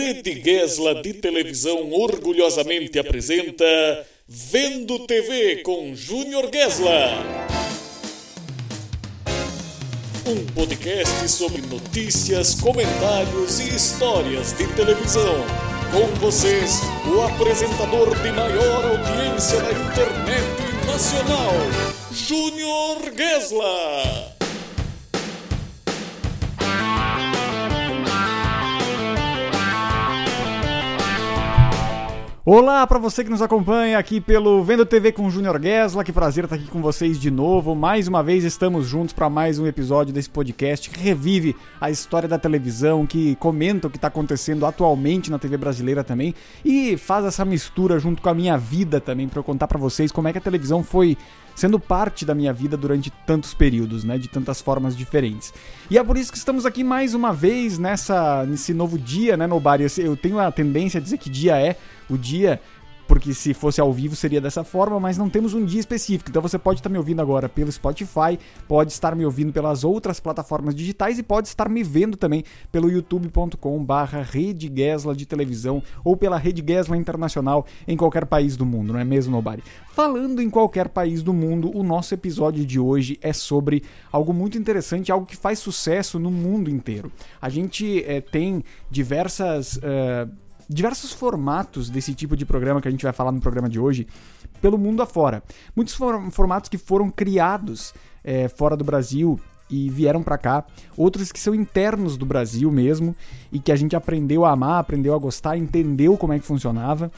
Rede Gesla de televisão orgulhosamente apresenta Vendo TV com Júnior Gesla. Um podcast sobre notícias, comentários e histórias de televisão. Com vocês, o apresentador de maior audiência da internet nacional, Júnior Gesla. Olá para você que nos acompanha aqui pelo Vendo TV com Júnior Gesla, que prazer estar aqui com vocês de novo. Mais uma vez estamos juntos para mais um episódio desse podcast que revive a história da televisão, que comenta o que está acontecendo atualmente na TV brasileira também e faz essa mistura junto com a minha vida também para eu contar para vocês como é que a televisão foi sendo parte da minha vida durante tantos períodos, né, de tantas formas diferentes. E é por isso que estamos aqui mais uma vez nessa nesse novo dia, né, Nobari? Eu tenho a tendência a dizer que dia é o dia porque se fosse ao vivo seria dessa forma, mas não temos um dia específico. Então você pode estar me ouvindo agora pelo Spotify, pode estar me ouvindo pelas outras plataformas digitais e pode estar me vendo também pelo youtube.com/barra Rede Gesla de televisão ou pela Rede Gesla Internacional em qualquer país do mundo, não é mesmo, Nobari? Falando em qualquer país do mundo, o nosso episódio de hoje é sobre algo muito interessante, algo que faz sucesso no mundo inteiro. A gente é, tem diversas. Uh, diversos formatos desse tipo de programa que a gente vai falar no programa de hoje pelo mundo afora. Muitos formatos que foram criados é, fora do Brasil e vieram para cá, outros que são internos do Brasil mesmo e que a gente aprendeu a amar, aprendeu a gostar, entendeu como é que funcionava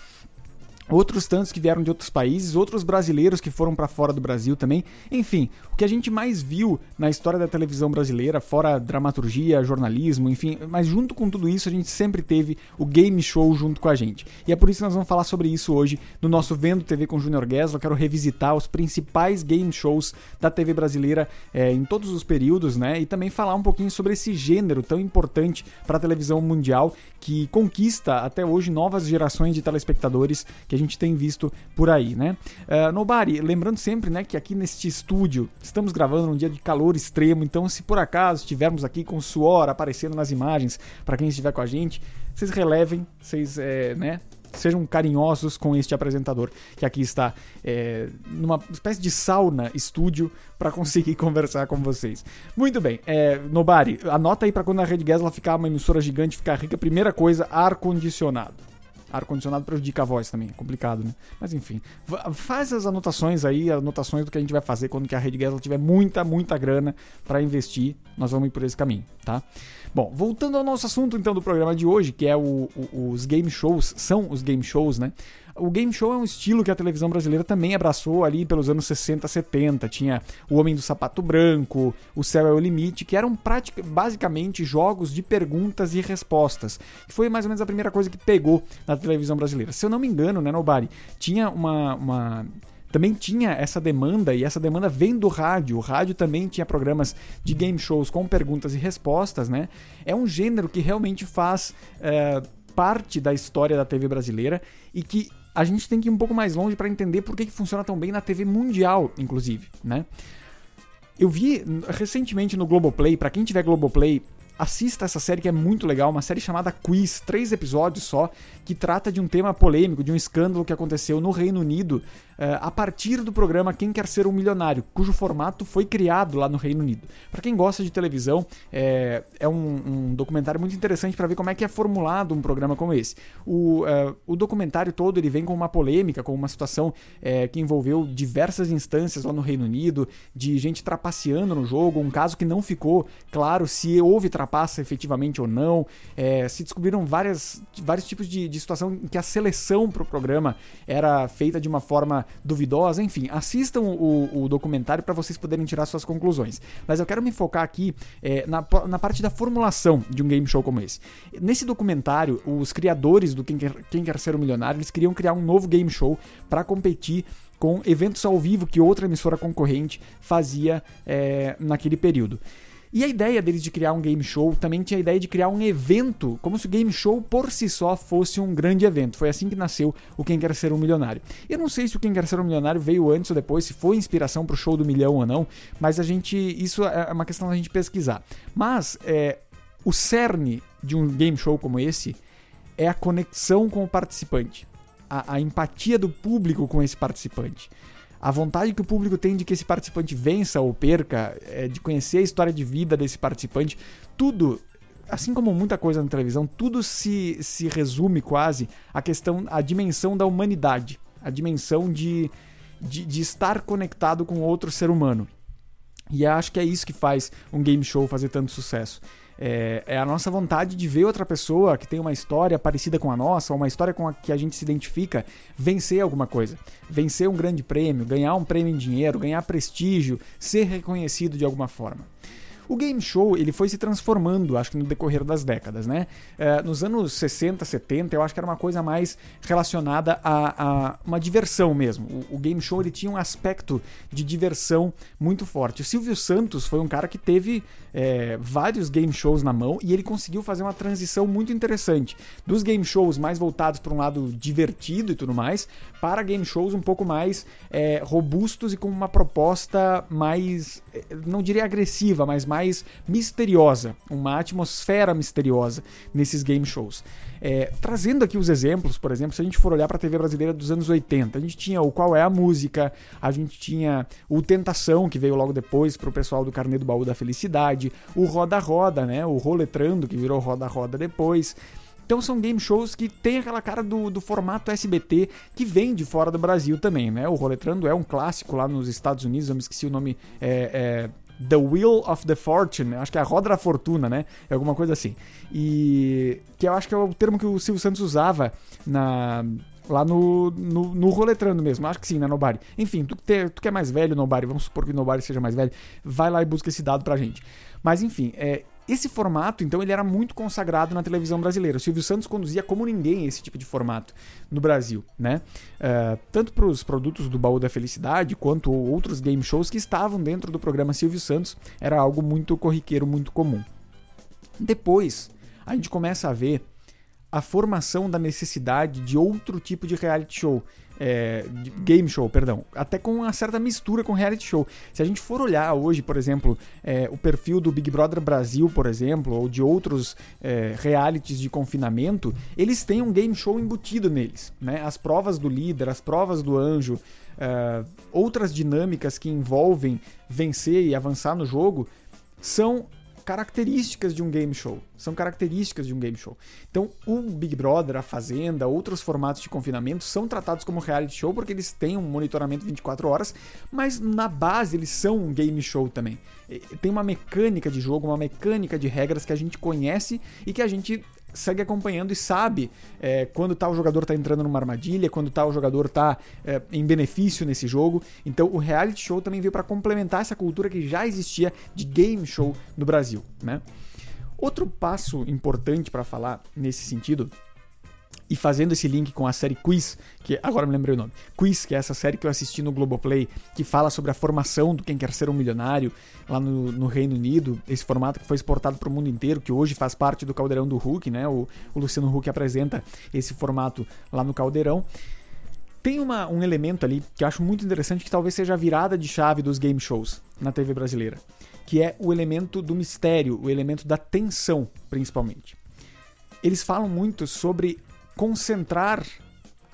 outros tantos que vieram de outros países, outros brasileiros que foram para fora do Brasil também. Enfim, o que a gente mais viu na história da televisão brasileira, fora dramaturgia, jornalismo, enfim, mas junto com tudo isso, a gente sempre teve o game show junto com a gente. E é por isso que nós vamos falar sobre isso hoje no nosso Vendo TV com Junior Guess. Eu quero revisitar os principais game shows da TV brasileira é, em todos os períodos, né? E também falar um pouquinho sobre esse gênero tão importante para a televisão mundial que conquista até hoje novas gerações de telespectadores que a gente tem visto por aí, né? Uh, Nobari, lembrando sempre, né, que aqui neste estúdio estamos gravando num dia de calor extremo, então se por acaso estivermos aqui com suor aparecendo nas imagens para quem estiver com a gente, vocês relevem, vocês, é, né, sejam carinhosos com este apresentador que aqui está é, numa espécie de sauna estúdio para conseguir conversar com vocês. Muito bem, é, Nobari, anota aí para quando a Rede Gesla ficar uma emissora gigante, ficar rica, primeira coisa, ar condicionado. Ar-condicionado prejudica a voz também, é complicado, né? Mas enfim, faz as anotações aí, anotações do que a gente vai fazer quando que a Rede Gesla tiver muita, muita grana para investir, nós vamos ir por esse caminho, tá? Bom, voltando ao nosso assunto então do programa de hoje, que é o, o, os game shows, são os game shows, né? O game show é um estilo que a televisão brasileira também abraçou ali pelos anos 60, 70. Tinha O Homem do Sapato Branco, O Céu é o Limite, que eram pratica, basicamente jogos de perguntas e respostas. Que foi mais ou menos a primeira coisa que pegou na televisão brasileira. Se eu não me engano, né, Nobari? Tinha uma, uma também tinha essa demanda e essa demanda vem do rádio. O rádio também tinha programas de game shows com perguntas e respostas, né? É um gênero que realmente faz é, parte da história da TV brasileira e que a gente tem que ir um pouco mais longe para entender por que, que funciona tão bem na TV mundial, inclusive, né? Eu vi recentemente no Globoplay, para quem tiver Globoplay, assista essa série que é muito legal, uma série chamada Quiz, três episódios só, que trata de um tema polêmico, de um escândalo que aconteceu no Reino Unido uh, a partir do programa Quem Quer Ser um Milionário, cujo formato foi criado lá no Reino Unido. Para quem gosta de televisão, é, é um, um, documentário muito interessante para ver como é que é formulado um programa como esse. O, uh, o documentário todo ele vem com uma polêmica, com uma situação uh, que envolveu diversas instâncias lá no Reino Unido, de gente trapaceando no jogo, um caso que não ficou claro se houve trapaça efetivamente ou não, se descobriram várias, vários tipos de, de situação em que a seleção para o programa era feita de uma forma duvidosa. Enfim, assistam o, o documentário para vocês poderem tirar suas conclusões. Mas eu quero me focar aqui é, na, na parte da formulação de um game show como esse. Nesse documentário, os criadores do Quem Quer, Quem Quer Ser um Milionário eles queriam criar um novo game show para competir com eventos ao vivo que outra emissora concorrente fazia é, naquele período. E a ideia deles de criar um game show também tinha a ideia de criar um evento, como se o game show por si só fosse um grande evento. Foi assim que nasceu o Quem Quer Ser um Milionário. Eu não sei se o Quem Quer Ser um Milionário veio antes ou depois, se foi inspiração para o show do milhão ou não, mas a gente. Isso é uma questão da gente pesquisar. Mas é, o cerne de um game show como esse é a conexão com o participante, a, a empatia do público com esse participante a vontade que o público tem de que esse participante vença ou perca, é, de conhecer a história de vida desse participante, tudo assim como muita coisa na televisão, tudo se, se resume quase à questão, à dimensão da humanidade, a dimensão de, de, de estar conectado com outro ser humano. E acho que é isso que faz um game show fazer tanto sucesso. É, é, a nossa vontade de ver outra pessoa que tem uma história parecida com a nossa, ou uma história com a que a gente se identifica, vencer alguma coisa. Vencer um grande prêmio, ganhar um prêmio em dinheiro, ganhar prestígio, ser reconhecido de alguma forma. O game show ele foi se transformando, acho que no decorrer das décadas, né? É, nos anos 60, 70, eu acho que era uma coisa mais relacionada a, a uma diversão mesmo. O, o, game show ele tinha um aspecto de diversão muito forte. O Silvio Santos foi um cara que teve é, vários game shows na mão e ele conseguiu fazer uma transição muito interessante dos game shows mais voltados para um lado divertido e tudo mais para game shows um pouco mais é, robustos e com uma proposta mais, é, não diria agressiva, mas mais misteriosa, uma atmosfera misteriosa nesses game shows. É, trazendo aqui os exemplos, por exemplo, se a gente for olhar para a TV brasileira dos anos 80, a gente tinha o Qual é a Música, a gente tinha o Tentação, que veio logo depois para o pessoal do Carnê do Baú da Felicidade, o Roda Roda, né, o Roletrando, que virou Roda Roda depois. Então são game shows que tem aquela cara do, do formato SBT que vem de fora do Brasil também, né? O Roletrando é um clássico lá nos Estados Unidos, eu me esqueci o nome, é, é The Wheel of the Fortune, acho que é a roda da fortuna, né? É alguma coisa assim. E que eu acho que é o termo que o Silvio Santos usava na lá no, no, no roletrando mesmo, acho que sim, na Nobari. Enfim, tu, te, tu que é mais velho, Nobari, vamos supor que Nobari seja mais velho, vai lá e busca esse dado pra gente. Mas enfim, é, esse formato, então, ele era muito consagrado na televisão brasileira. O Silvio Santos conduzia como ninguém esse tipo de formato no Brasil, né? Uh, tanto para os produtos do Baú da Felicidade, quanto outros game shows que estavam dentro do programa Silvio Santos, era algo muito corriqueiro, muito comum. Depois, a gente começa a ver a formação da necessidade de outro tipo de reality show, é, game show, perdão, até com uma certa mistura com reality show. Se a gente for olhar hoje, por exemplo, é, o perfil do Big Brother Brasil, por exemplo, ou de outros é, realities de confinamento, eles têm um game show embutido neles. Né? As provas do líder, as provas do anjo, é, outras dinâmicas que envolvem vencer e avançar no jogo são características de um game show. São características de um game show. Então, o Big Brother, a Fazenda, outros formatos de confinamento são tratados como reality show porque eles têm um monitoramento 24 horas, mas na base eles são um game show também. Tem uma mecânica de jogo, uma mecânica de regras que a gente conhece e que a gente segue acompanhando e sabe é, quando tal jogador está entrando numa armadilha, quando tal jogador está é, em benefício nesse jogo. Então o reality show também veio para complementar essa cultura que já existia de game show no Brasil. Né? Outro passo importante para falar nesse sentido e fazendo esse link com a série Quiz, que agora me lembrei o nome. Quiz, que é essa série que eu assisti no Globoplay, que fala sobre a formação do Quem Quer Ser um Milionário lá no, no Reino Unido, esse formato que foi exportado para o mundo inteiro, que hoje faz parte do Caldeirão do Hulk, né? O, o Luciano Huck apresenta esse formato lá no Caldeirão. Tem uma, um elemento ali que eu acho muito interessante, que talvez seja a virada de chave dos game shows na TV brasileira, que é o elemento do mistério, o elemento da tensão, principalmente. Eles falam muito sobre concentrar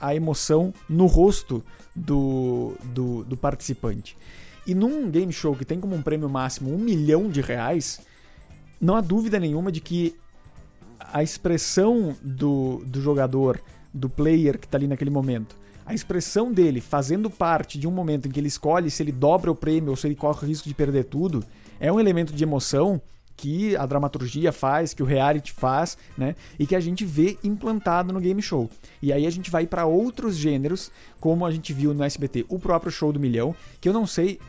a emoção no rosto do, do, do, participante. E num game show que tem como um prêmio máximo um milhão de reais, não há dúvida nenhuma de que a expressão do, do jogador, do player que está ali naquele momento, a expressão dele fazendo parte de um momento em que ele escolhe se ele dobra o prêmio ou se ele corre o risco de perder tudo, é um elemento de emoção que a dramaturgia faz, que o reality faz, né? E que a gente vê implantado no game show. E aí a gente vai para outros gêneros, como a gente viu no SBT, o próprio show do milhão, que eu não sei,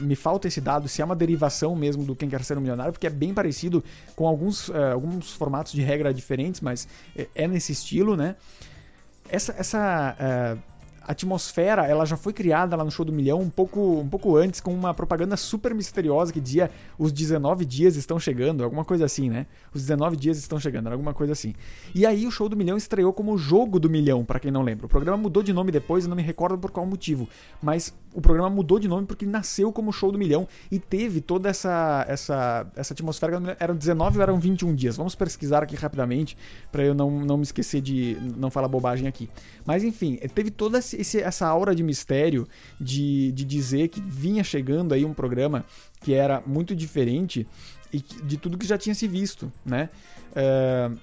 me falta esse dado se é uma derivação mesmo do Quem Quer Ser um Milionário, porque é bem parecido com alguns, uh, alguns formatos de regra diferentes, mas é, é nesse estilo, né? Essa, essa uh, atmosfera, ela já foi criada lá no Show do Milhão um pouco, um pouco antes, com uma propaganda super misteriosa que dizia os 19 dias estão chegando, alguma coisa assim, né? Os 19 dias estão chegando, alguma coisa assim. E aí o Show do Milhão estreou como Jogo do Milhão, para quem não lembra. O programa mudou de nome depois, eu não me recordo por qual motivo, mas o programa mudou de nome porque nasceu como Show do Milhão e teve toda essa essa essa atmosfera, eram 19 ou eram 21 dias. Vamos pesquisar aqui rapidamente para eu não, não me esquecer de não falar bobagem aqui. Mas enfim, teve toda esse, essa aura de mistério de, de dizer que vinha chegando aí um programa que era muito diferente e de tudo que já tinha se visto, né? Uh,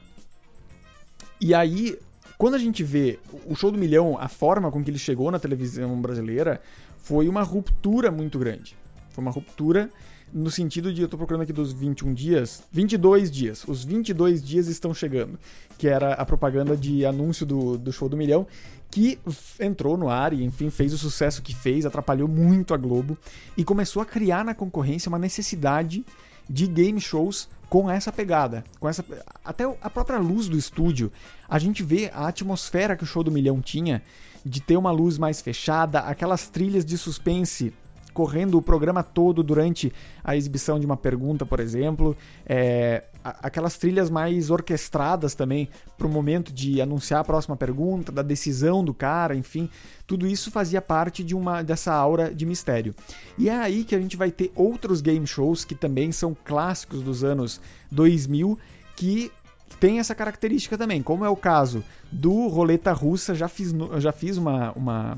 e aí, quando a gente vê o Show do Milhão, a forma com que ele chegou na televisão brasileira, foi uma ruptura muito grande. Foi uma ruptura no sentido de eu tô procurando aqui dos 21 dias, 22 dias. Os 22 dias estão chegando, que era a propaganda de anúncio do, do show do milhão, que entrou no ar e, enfim, fez o sucesso que fez, atrapalhou muito a Globo e começou a criar na concorrência uma necessidade de game shows com essa pegada, com essa até a própria luz do estúdio. A gente vê a atmosfera que o show do Milhão tinha de ter uma luz mais fechada, aquelas trilhas de suspense correndo o programa todo durante a exibição de uma pergunta, por exemplo. É, aquelas trilhas mais orquestradas também para o momento de anunciar a próxima pergunta, da decisão do cara, enfim. Tudo isso fazia parte de uma dessa aura de mistério. E é aí que a gente vai ter outros game shows que também são clássicos dos anos 2000 que tem essa característica também, como é o caso do Roleta Russa, já fiz, já fiz uma, uma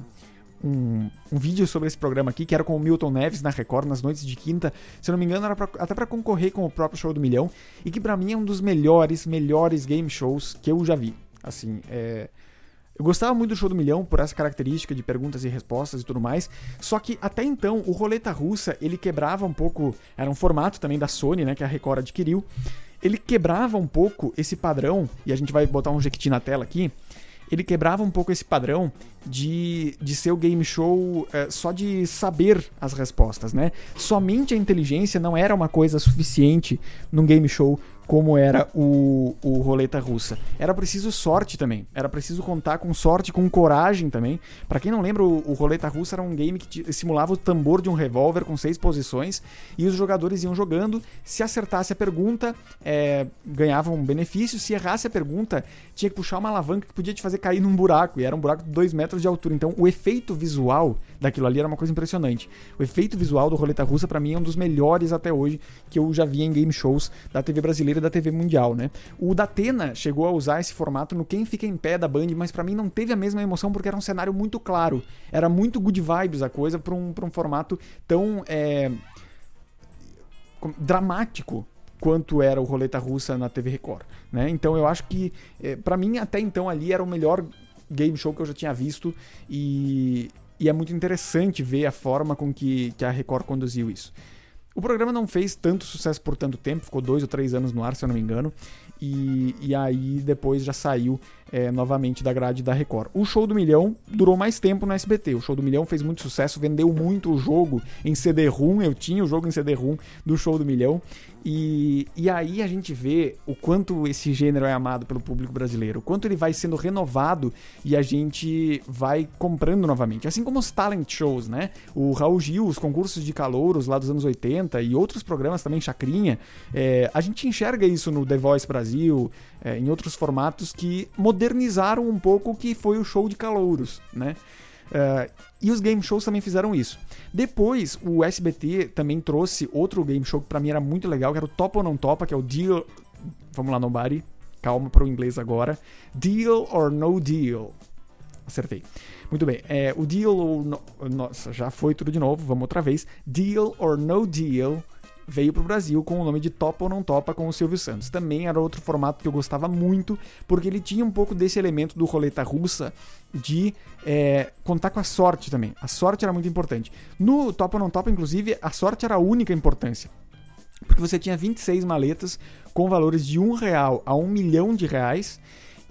um, um, vídeo sobre esse programa aqui, que era com o Milton Neves na Record, nas noites de quinta. Se eu não me engano, era pra, até para concorrer com o próprio Show do Milhão. E que para mim é um dos melhores, melhores game shows que eu já vi. Assim, é. Eu gostava muito do Show do Milhão por essa característica de perguntas e respostas e tudo mais. Só que até então o Roleta Russa ele quebrava um pouco. Era um formato também da Sony, né? Que a Record adquiriu. Ele quebrava um pouco esse padrão, e a gente vai botar um jequiti na tela aqui ele quebrava um pouco esse padrão de, de ser o game show é, só de saber as respostas, né? Somente a inteligência não era uma coisa suficiente num game show como era o, o roleta russa. Era preciso sorte também. Era preciso contar com sorte, com coragem também. Para quem não lembra, o, o, roleta russa era um game que simulava o tambor de um revólver com seis posições e os jogadores iam jogando. Se acertasse a pergunta, é, ganhavam um benefício. Se errasse a pergunta, tinha que puxar uma alavanca que podia te fazer cair num buraco. E era um buraco de dois metros de altura. Então, o efeito visual daquilo ali era uma coisa impressionante. O efeito visual do roleta russa, para mim, é um dos melhores até hoje que eu já vi em game shows da TV brasileira da TV mundial, né? O Datena chegou a usar esse formato no Quem Fica em Pé da Band, mas para mim não teve a mesma emoção porque era um cenário muito claro. Era muito good vibes a coisa pra um, pra um formato tão é, dramático quanto era o Roleta Russa na TV Record, né? Então eu acho que é, para mim até então ali era o melhor game show que eu já tinha visto e, e é muito interessante ver a forma com que, que a Record conduziu isso. O programa não fez tanto sucesso por tanto tempo, ficou dois ou três anos no ar, se eu não me engano, e, e aí depois já saiu é, novamente da grade da Record. O Show do Milhão durou mais tempo no SBT. O Show do Milhão fez muito sucesso, vendeu muito o jogo em CD-ROM. Eu tinha o jogo em CD-ROM do Show do Milhão. E, e aí a gente vê o quanto esse gênero é amado pelo público brasileiro, o quanto ele vai sendo renovado e a gente vai comprando novamente. Assim como os talent shows, né? O Raul Gil, os concursos de calouros lá dos anos 80 e outros programas também, Chacrinha. É, a gente enxerga isso no The Voice Brasil, é, em outros formatos que modernizaram um pouco o que foi o show de calouros, né? Uh, e os game shows também fizeram isso. Depois, o SBT também trouxe outro game show que pra mim era muito legal, que era o Topa ou Não Topa, que é o Deal. Vamos lá, Nobody. Calma para o inglês agora. Deal or No Deal. Acertei. Muito bem. É, o Deal or no... Nossa, já foi tudo de novo. Vamos outra vez. Deal or No Deal veio para o Brasil com o nome de Topa ou Não Topa com o Silvio Santos. Também era outro formato que eu gostava muito, porque ele tinha um pouco desse elemento do roleta russa de é, contar com a sorte também. A sorte era muito importante. No Topa ou Não Topa, inclusive, a sorte era a única importância. Porque você tinha 26 maletas com valores de um real a um milhão de reais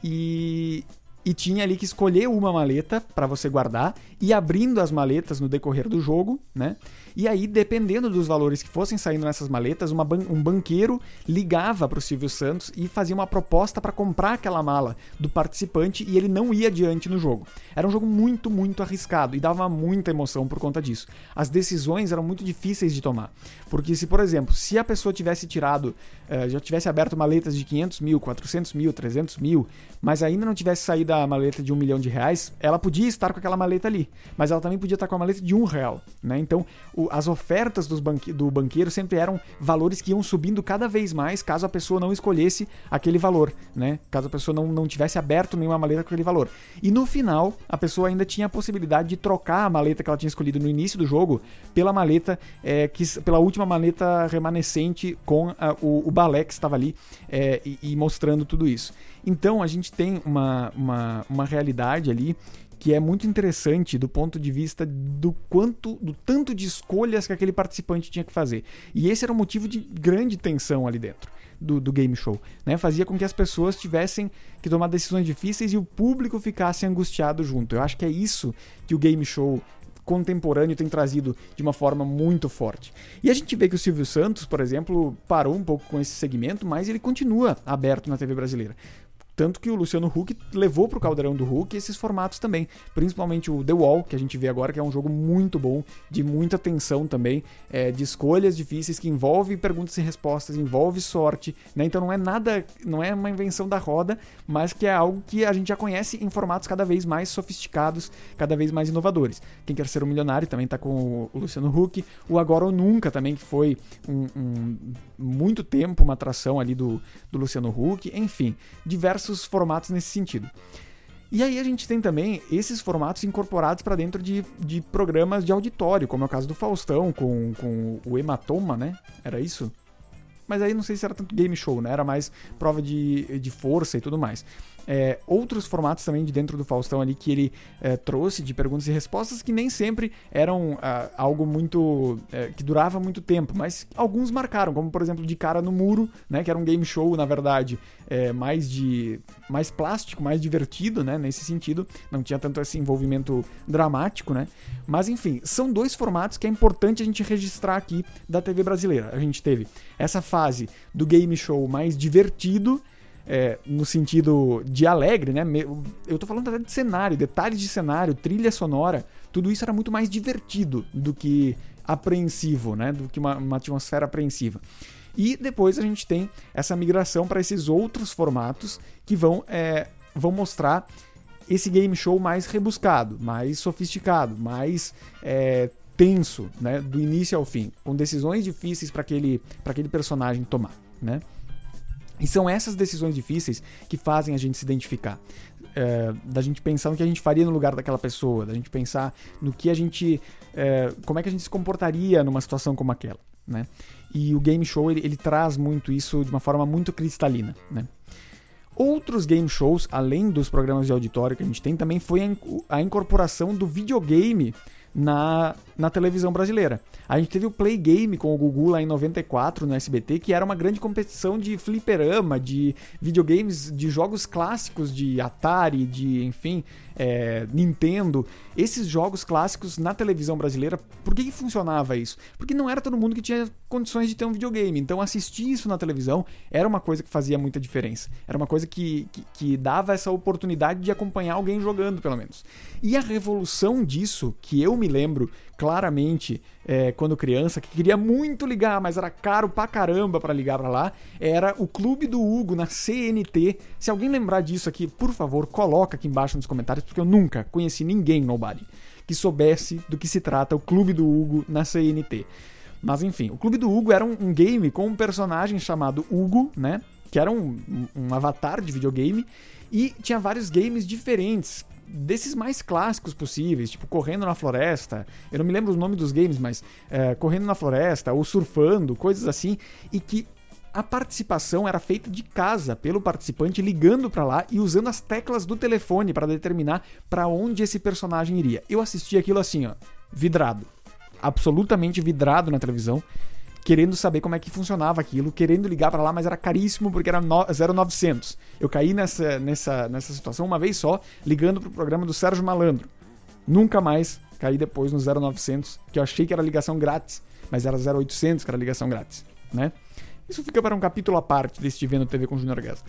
e, e tinha ali que escolher uma maleta para você guardar e abrindo as maletas no decorrer do jogo, né? E aí, dependendo dos valores que fossem saindo nessas maletas, ban um banqueiro ligava para o Silvio Santos e fazia uma proposta para comprar aquela mala do participante e ele não ia adiante no jogo. Era um jogo muito, muito arriscado e dava muita emoção por conta disso. As decisões eram muito difíceis de tomar. Porque se, por exemplo, se a pessoa tivesse tirado, uh, já tivesse aberto maletas de 500 mil, 400 mil, 300 mil, mas ainda não tivesse saído a maleta de um milhão de reais, ela podia estar com aquela maleta ali. Mas ela também podia estar com a maleta de um real. Né? Então, as ofertas dos banque do banqueiro sempre eram valores que iam subindo cada vez mais caso a pessoa não escolhesse aquele valor, né? Caso a pessoa não, não tivesse aberto nenhuma maleta com aquele valor. E no final, a pessoa ainda tinha a possibilidade de trocar a maleta que ela tinha escolhido no início do jogo pela maleta, é, que, pela última maleta remanescente com a, o, o balé que estava ali é, e, e mostrando tudo isso. Então a gente tem uma, uma, uma realidade ali que é muito interessante do ponto de vista do quanto, do tanto de escolhas que aquele participante tinha que fazer. E esse era um motivo de grande tensão ali dentro do, do game show. Né? Fazia com que as pessoas tivessem que tomar decisões difíceis e o público ficasse angustiado junto. Eu acho que é isso que o game show contemporâneo tem trazido de uma forma muito forte. E a gente vê que o Silvio Santos, por exemplo, parou um pouco com esse segmento, mas ele continua aberto na TV brasileira. Tanto que o Luciano Huck levou pro caldeirão do Huck esses formatos também. Principalmente o The Wall, que a gente vê agora, que é um jogo muito bom, de muita tensão também, é, de escolhas difíceis, que envolve perguntas e respostas, envolve sorte, né? Então não é nada, não é uma invenção da roda, mas que é algo que a gente já conhece em formatos cada vez mais sofisticados, cada vez mais inovadores. Quem quer ser um milionário também tá com o Luciano Huck. O Agora ou Nunca também, que foi um, um muito tempo uma atração ali do, do Luciano Huck. Enfim, diversos diversos formatos nesse sentido. E aí a gente tem também esses formatos incorporados para dentro de, de programas de auditório, como é o caso do Faustão com, com o Hematoma, né? Era isso? Mas aí não sei se era tanto game show, né? Era mais prova de, de força e tudo mais é, outros formatos também de dentro do Faustão ali que ele é, trouxe de perguntas e respostas que nem sempre eram ah, algo muito. É, que durava muito tempo, mas alguns marcaram, como por exemplo de cara no muro, né? Que era um game show, na verdade, é, mais de. mais plástico, mais divertido, né? Nesse sentido. Não tinha tanto esse envolvimento dramático, né? Mas enfim, são dois formatos que é importante a gente registrar aqui da TV brasileira. A gente teve essa fase do game show mais divertido é, no sentido de alegre, né? Eu tô falando até de cenário, detalhes de cenário, trilha sonora, tudo isso era muito mais divertido do que apreensivo, né? Do que uma, uma atmosfera apreensiva. E depois a gente tem essa migração para esses outros formatos que vão, é, vão mostrar esse game show mais rebuscado, mais sofisticado, mais é, tenso, né? Do início ao fim, com decisões difíceis para aquele, aquele personagem tomar, né? E são essas decisões difíceis que fazem a gente se identificar. É, da gente pensar no que a gente faria no lugar daquela pessoa, da gente pensar no que a gente. É, como é que a gente se comportaria numa situação como aquela. Né? E o game show ele, ele traz muito isso de uma forma muito cristalina. Né? Outros game shows, além dos programas de auditório que a gente tem, também foi a incorporação do videogame na, na televisão brasileira. A gente teve o Play Game com o Gugu lá em 94 no SBT, que era uma grande competição de fliperama, de videogames, de jogos clássicos de Atari, de enfim, é, Nintendo. Esses jogos clássicos na televisão brasileira, por que, que funcionava isso? Porque não era todo mundo que tinha condições de ter um videogame. Então assistir isso na televisão era uma coisa que fazia muita diferença. Era uma coisa que, que, que dava essa oportunidade de acompanhar alguém jogando, pelo menos. E a revolução disso, que eu me lembro claramente é, quando criança, que queria muito ligar, mas era caro pra caramba para ligar para lá, era o Clube do Hugo na CNT. Se alguém lembrar disso aqui, por favor, coloca aqui embaixo nos comentários, porque eu nunca conheci ninguém, nobody, que soubesse do que se trata o Clube do Hugo na CNT. Mas enfim, o Clube do Hugo era um, um game com um personagem chamado Hugo, né? Que era um, um avatar de videogame. E tinha vários games diferentes desses mais clássicos possíveis, tipo Correndo na Floresta, eu não me lembro o nome dos games, mas é, Correndo na Floresta, ou Surfando, coisas assim, e que a participação era feita de casa pelo participante ligando para lá e usando as teclas do telefone para determinar para onde esse personagem iria. Eu assisti aquilo assim, ó, vidrado, absolutamente vidrado na televisão. Querendo saber como é que funcionava aquilo, querendo ligar para lá, mas era caríssimo porque era 0900. Eu caí nessa, nessa, nessa situação uma vez só, ligando pro programa do Sérgio Malandro. Nunca mais caí depois no 0900, que eu achei que era ligação grátis, mas era 0800 que era ligação grátis, né? Isso fica para um capítulo à parte desse Vendo TV com Junior Gas.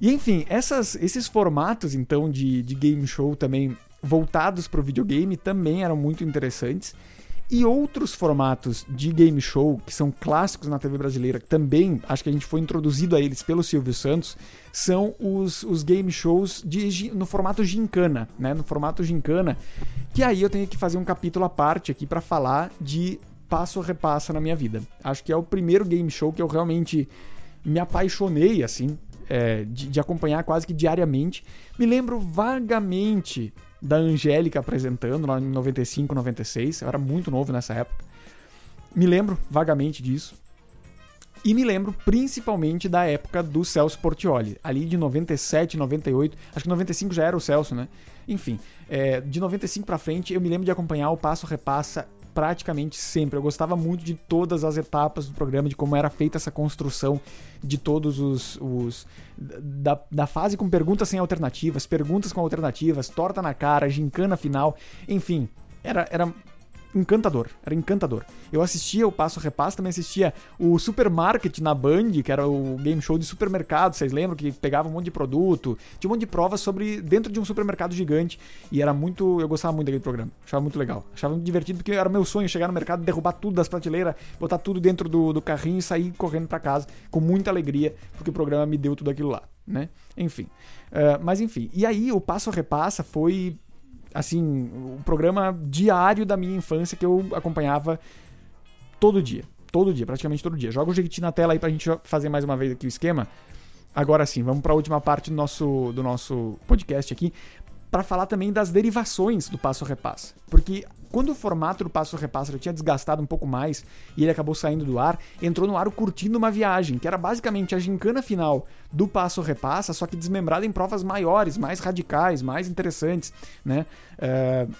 E enfim, essas, esses formatos então de, de game show também voltados para o videogame também eram muito interessantes. E outros formatos de game show que são clássicos na TV brasileira, que também acho que a gente foi introduzido a eles pelo Silvio Santos, são os, os game shows de, no formato gincana, né? No formato gincana, que aí eu tenho que fazer um capítulo à parte aqui para falar de passo repassa na minha vida. Acho que é o primeiro game show que eu realmente me apaixonei, assim, é, de, de acompanhar quase que diariamente. Me lembro vagamente da Angélica apresentando lá em 95, 96. Eu era muito novo nessa época. Me lembro vagamente disso. E me lembro principalmente da época do Celso Portioli, ali de 97, 98, acho que 95 já era o Celso, né? Enfim, é, de 95 para frente eu me lembro de acompanhar o Passo Repassa praticamente sempre. Eu gostava muito de todas as etapas do programa, de como era feita essa construção de todos os. os da, da fase com perguntas sem alternativas, perguntas com alternativas, torta na cara, gincana final, enfim. Era, era encantador, era encantador. Eu assistia o Passo Repasso, também assistia o Supermarket na Band, que era o game show de supermercado, vocês lembram? Que pegava um monte de produto, tinha um monte de provas sobre dentro de um supermercado gigante, e era muito, eu gostava muito daquele programa, achava muito legal, achava muito divertido, porque era meu sonho chegar no mercado, derrubar tudo das prateleiras, botar tudo dentro do, do carrinho e sair correndo para casa com muita alegria, porque o programa me deu tudo aquilo lá, né? Enfim, uh, mas enfim, e aí o Passo Repassa foi assim, o programa diário da minha infância que eu acompanhava todo dia. Todo dia, praticamente todo dia. Joga o Jequiti na tela aí pra gente fazer mais uma vez aqui o esquema. Agora sim, vamos para a última parte do nosso, do nosso podcast aqui, para falar também das derivações do passo repassa. Porque quando o formato do passo repassa tinha desgastado um pouco mais e ele acabou saindo do ar, entrou no ar o Curtindo uma Viagem, que era basicamente a gincana final do passo repassa, só que desmembrada em provas maiores, mais radicais, mais interessantes, né? Uh,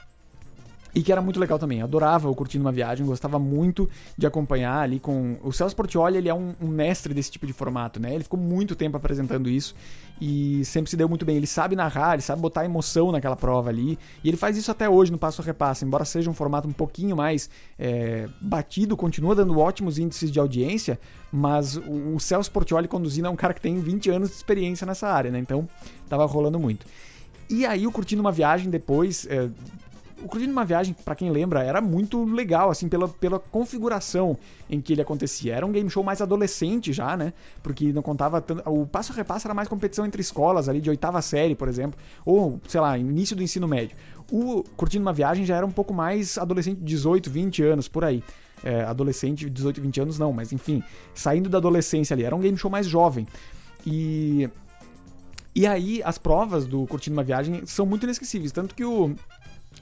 e que era muito legal também. Adorava o Curtindo uma Viagem, gostava muito de acompanhar ali com. O Celso Portioli, ele é um, um, mestre desse tipo de formato, né? Ele ficou muito tempo apresentando isso e sempre se deu muito bem. Ele sabe narrar, ele sabe botar emoção naquela prova ali. E ele faz isso até hoje no Passo Repassa, embora seja um formato um pouquinho mais é, batido, continua dando ótimos índices de audiência, mas o, o Celso Portioli conduzindo é um cara que tem 20 anos de experiência nessa área, né? Então tava rolando muito. E aí o Curtindo uma Viagem depois. É, o Curtindo uma Viagem, para quem lembra, era muito legal, assim, pela, pela configuração em que ele acontecia. Era um game show mais adolescente já, né? Porque não contava tanto. O Passo Repasso era mais competição entre escolas ali, de oitava série, por exemplo, ou, sei lá, início do ensino médio. O Curtindo uma Viagem já era um pouco mais adolescente, 18, 20 anos, por aí. É, adolescente, 18, 20 anos não, mas enfim, saindo da adolescência ali. Era um game show mais jovem. E. E aí, as provas do Curtindo uma Viagem são muito inesquecíveis. Tanto que o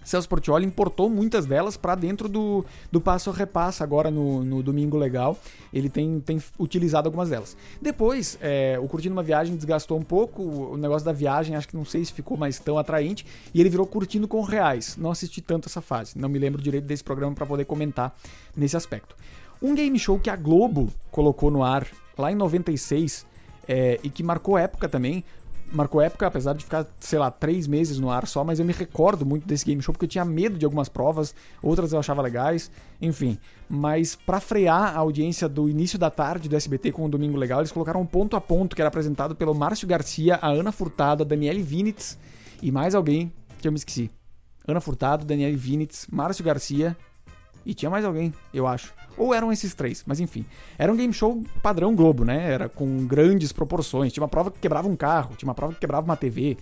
Celso Portioli importou muitas delas para dentro do, do Passo Repassa agora no, no Domingo Legal. Ele tem, tem utilizado algumas delas. Depois, é, o Curtindo uma Viagem desgastou um pouco. O negócio da viagem, acho que não sei se ficou mais tão atraente. E ele virou Curtindo com Reais. Não assisti tanto essa fase. Não me lembro direito desse programa para poder comentar nesse aspecto. Um game show que a Globo colocou no ar lá em 96 é, e que marcou época também marcou época, apesar de ficar, sei lá, três meses no ar só, mas eu me recordo muito desse game show porque eu tinha medo de algumas provas, outras eu achava legais, enfim. Mas para frear a audiência do início da tarde do SBT com o Domingo Legal, eles colocaram um ponto a ponto que era apresentado pelo Márcio Garcia, a Ana Furtado, a Daniele Vinitz e mais alguém que eu me esqueci. Ana Furtado, Daniele Vinitz, Márcio Garcia e tinha mais alguém, eu acho. Ou eram esses três, mas enfim. Era um game show padrão Globo, né? Era com grandes proporções. Tinha uma prova que quebrava um carro, tinha uma prova que quebrava uma TV.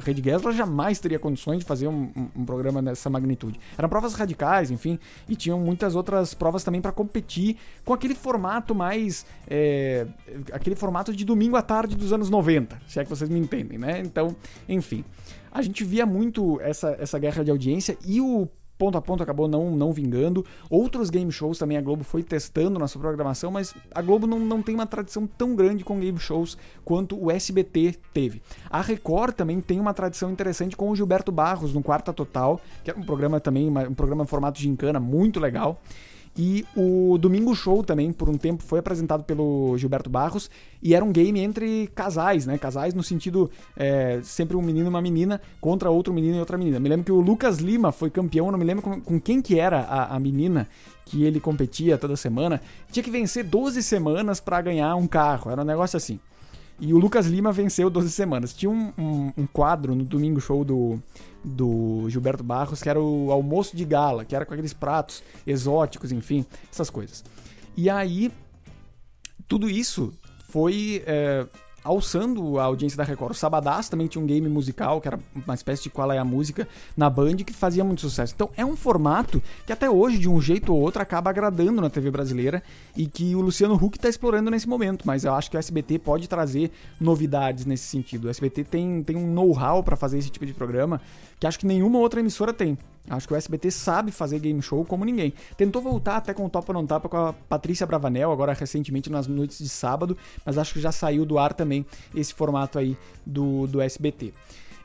Rede Gessler jamais teria condições de fazer um, um, um, programa dessa magnitude. Eram provas radicais, enfim, e tinham muitas outras provas também para competir com aquele formato mais. É, aquele formato de domingo à tarde dos anos 90, se é que vocês me entendem, né? Então, enfim. A gente via muito essa, essa guerra de audiência e o ponto a ponto acabou não, não vingando. Outros game shows também a Globo foi testando na sua programação, mas a Globo não, não tem uma tradição tão grande com game shows quanto o SBT teve. A Record também tem uma tradição interessante com o Gilberto Barros no Quarta Total, que é um programa também, um programa em formato de encana muito legal. E o Domingo Show também, por um tempo, foi apresentado pelo Gilberto Barros e era um game entre casais, né? Casais no sentido é, sempre um menino e uma menina contra outro menino e outra menina. Me lembro que o Lucas Lima foi campeão, não me lembro com, com quem que era a, a menina que ele competia toda semana. Tinha que vencer 12 semanas para ganhar um carro, era um negócio assim. E o Lucas Lima venceu 12 semanas. Tinha um, um, um, quadro no domingo show do, do Gilberto Barros que era o almoço de gala, que era com aqueles pratos exóticos, enfim, essas coisas. E aí, tudo isso foi é, alçando a audiência da Record. O Sabadás também tinha um game musical, que era uma espécie de qual é a música, na Band, que fazia muito sucesso. Então é um formato que até hoje, de um jeito ou outro, acaba agradando na TV brasileira e que o Luciano Huck está explorando nesse momento. Mas eu acho que o SBT pode trazer novidades nesse sentido. O SBT tem, tem um know-how para fazer esse tipo de programa que acho que nenhuma outra emissora tem. Acho que o SBT sabe fazer game show como ninguém. Tentou voltar até com o Topa Não Tapa com a Patrícia Bravanel, agora recentemente nas noites de sábado, mas acho que já saiu do ar também esse formato aí do, do SBT.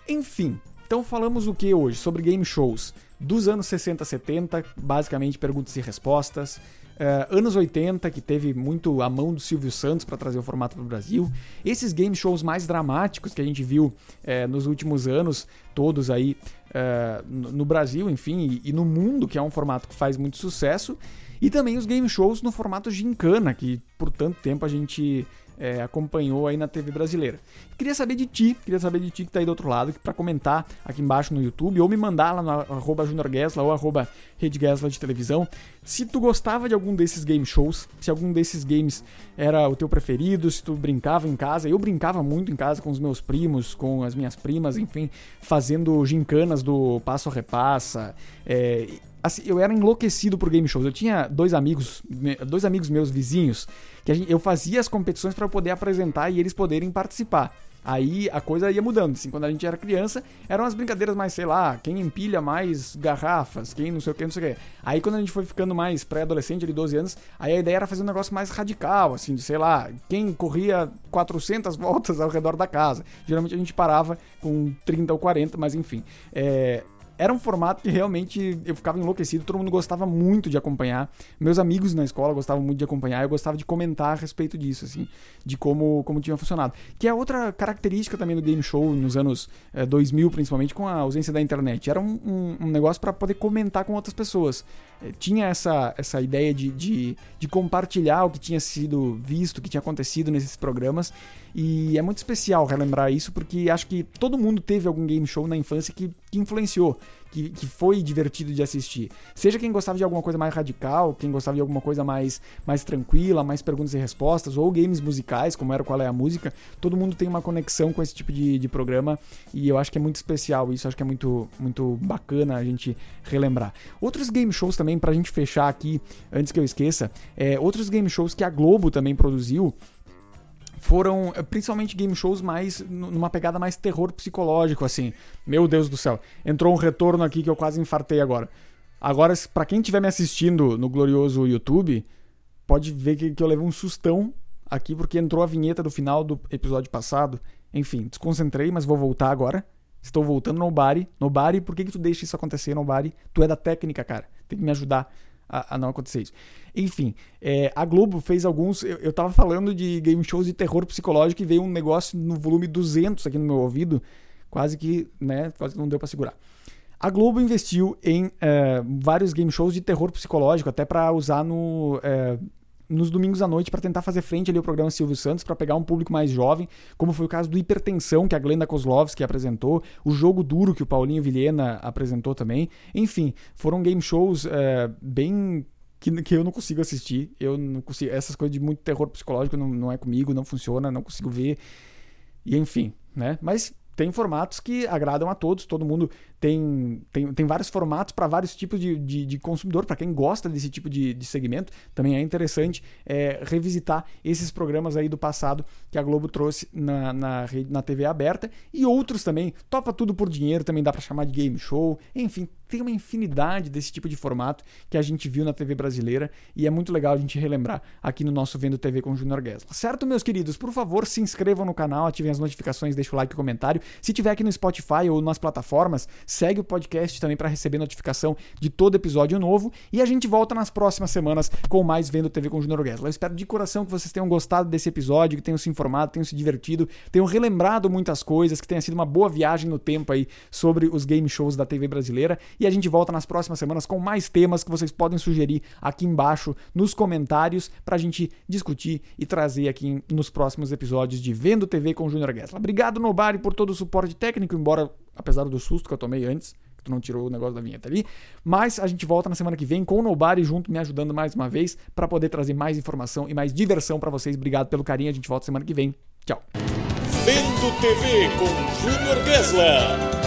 Enfim, então falamos o que hoje? Sobre game shows dos anos 60, 70, basicamente perguntas e respostas. Uh, anos 80, que teve muito a mão do Silvio Santos para trazer o formato para o Brasil. Esses game shows mais dramáticos que a gente viu uh, nos últimos anos, todos aí uh, no Brasil, enfim, e, e, no mundo, que é um formato que faz muito sucesso. E também os game shows no formato gincana, que por tanto tempo a gente é, acompanhou aí na TV brasileira. Queria saber de ti, queria saber de ti que tá aí do outro lado, para comentar aqui embaixo no YouTube, ou me mandar lá no arroba juniorguesla ou arroba redguesla de televisão, se tu gostava de algum desses game shows, se algum desses games era o teu preferido, se tu brincava em casa. Eu brincava muito em casa com os meus primos, com as minhas primas, enfim, fazendo gincanas do passo a repassa, é, assim, eu era enlouquecido por game shows. Eu tinha dois amigos, dois amigos meus vizinhos, que gente, eu fazia as competições para poder apresentar e eles poderem participar. Aí a coisa ia mudando, assim, quando a gente era criança, eram umas brincadeiras mais, sei lá, quem empilha mais garrafas, quem não sei o que, não sei o que. Aí quando a gente foi ficando mais pré-adolescente, de 12 anos, aí a ideia era fazer um negócio mais radical, assim, de, sei lá, quem corria 400 voltas ao redor da casa. Geralmente a gente parava com 30 ou 40, mas enfim. É, era um formato que realmente eu ficava enlouquecido, todo mundo gostava muito de acompanhar. Meus amigos na escola gostavam muito de acompanhar, eu gostava de comentar a respeito disso, assim, de como, como tinha funcionado. Que é outra característica também do game show nos anos é, eh, 2000, principalmente com a ausência da internet. Era um, um, um negócio para poder comentar com outras pessoas. É, tinha essa, essa ideia de, de, de compartilhar o que tinha sido visto, o que tinha acontecido nesses programas. E é muito especial relembrar isso, porque acho que todo mundo teve algum game show na infância que, que influenciou que, que foi divertido de assistir. Seja quem gostava de alguma coisa mais radical, quem gostava de alguma coisa mais, mais tranquila, mais perguntas e respostas, ou games musicais, como era Qual é a Música, todo mundo tem uma conexão com esse tipo de, de programa e eu acho que é muito especial isso, acho que é muito, muito bacana a gente relembrar. Outros game shows também, pra gente fechar aqui, antes que eu esqueça, é, outros game shows que a Globo também produziu, foram eh, principalmente game shows mais numa pegada mais terror psicológico, assim. Meu Deus do céu. Entrou um retorno aqui que eu quase infartei agora. Agora, para quem estiver me assistindo no glorioso YouTube, pode ver que, que eu levei um sustão aqui porque entrou a vinheta do final do episódio passado. Enfim, desconcentrei, mas vou voltar agora. Estou voltando no Nobody. Nobody, por que, que tu deixa isso acontecer, Nobody? Tu é da técnica, cara. Tem que me ajudar a, a não acontecer isso. Enfim, é, a Globo fez alguns. Eu, eu tava falando de game shows de terror psicológico e veio um negócio no volume 200 aqui no meu ouvido, quase que, né, quase que não deu para segurar. A Globo investiu em é, vários game shows de terror psicológico, até para usar no, é, nos domingos à noite para tentar fazer frente ali ao programa Silvio Santos para pegar um público mais jovem, como foi o caso do Hipertensão que a Glenda Kozlovski apresentou, o Jogo Duro que o Paulinho Vilhena apresentou também. Enfim, foram game shows é, bem que, que eu não consigo assistir. Eu não consigo. Essas coisas de muito terror psicológico não, não é comigo, não funciona, não consigo ver. E enfim, né? Mas tem formatos que agradam a todos, todo mundo tem, tem, tem vários formatos para vários tipos de, de, de consumidor, para quem gosta desse tipo de, de segmento, também é interessante é, revisitar esses programas aí do passado que a Globo trouxe na, na, na TV aberta e outros também. Topa tudo por dinheiro, também dá para chamar de game show, enfim, tem uma infinidade desse tipo de formato que a gente viu na TV brasileira e é muito legal a gente relembrar aqui no nosso Vendo TV com Junior Guesla. Certo, meus queridos? Por favor, se inscrevam no canal, ativem as notificações, deixem o like e o comentário. Se tiver aqui no Spotify ou nas plataformas, segue o podcast também para receber notificação de todo episódio novo e a gente volta nas próximas semanas com mais Vendo TV com Junior Guesla. Eu espero de coração que vocês tenham gostado desse episódio, que tenham se informado, tenham se divertido, tenham relembrado muitas coisas, que tenha sido uma boa viagem no tempo aí sobre os game shows da TV brasileira e a gente volta nas próximas semanas com mais temas que vocês podem sugerir aqui embaixo nos comentários para a gente discutir e trazer aqui nos próximos episódios de Vendo TV com o Junior Guesla. Obrigado, Nobari, por todo o suporte técnico, embora, apesar do susto que eu tomei antes, que tu não tirou o negócio da vinheta ali. Mas a gente volta na semana que vem com o Nobari junto, me ajudando mais uma vez, para poder trazer mais informação e mais diversão para vocês. Obrigado pelo carinho, a gente volta semana que vem. Tchau. Vendo TV com Júnior Guesla.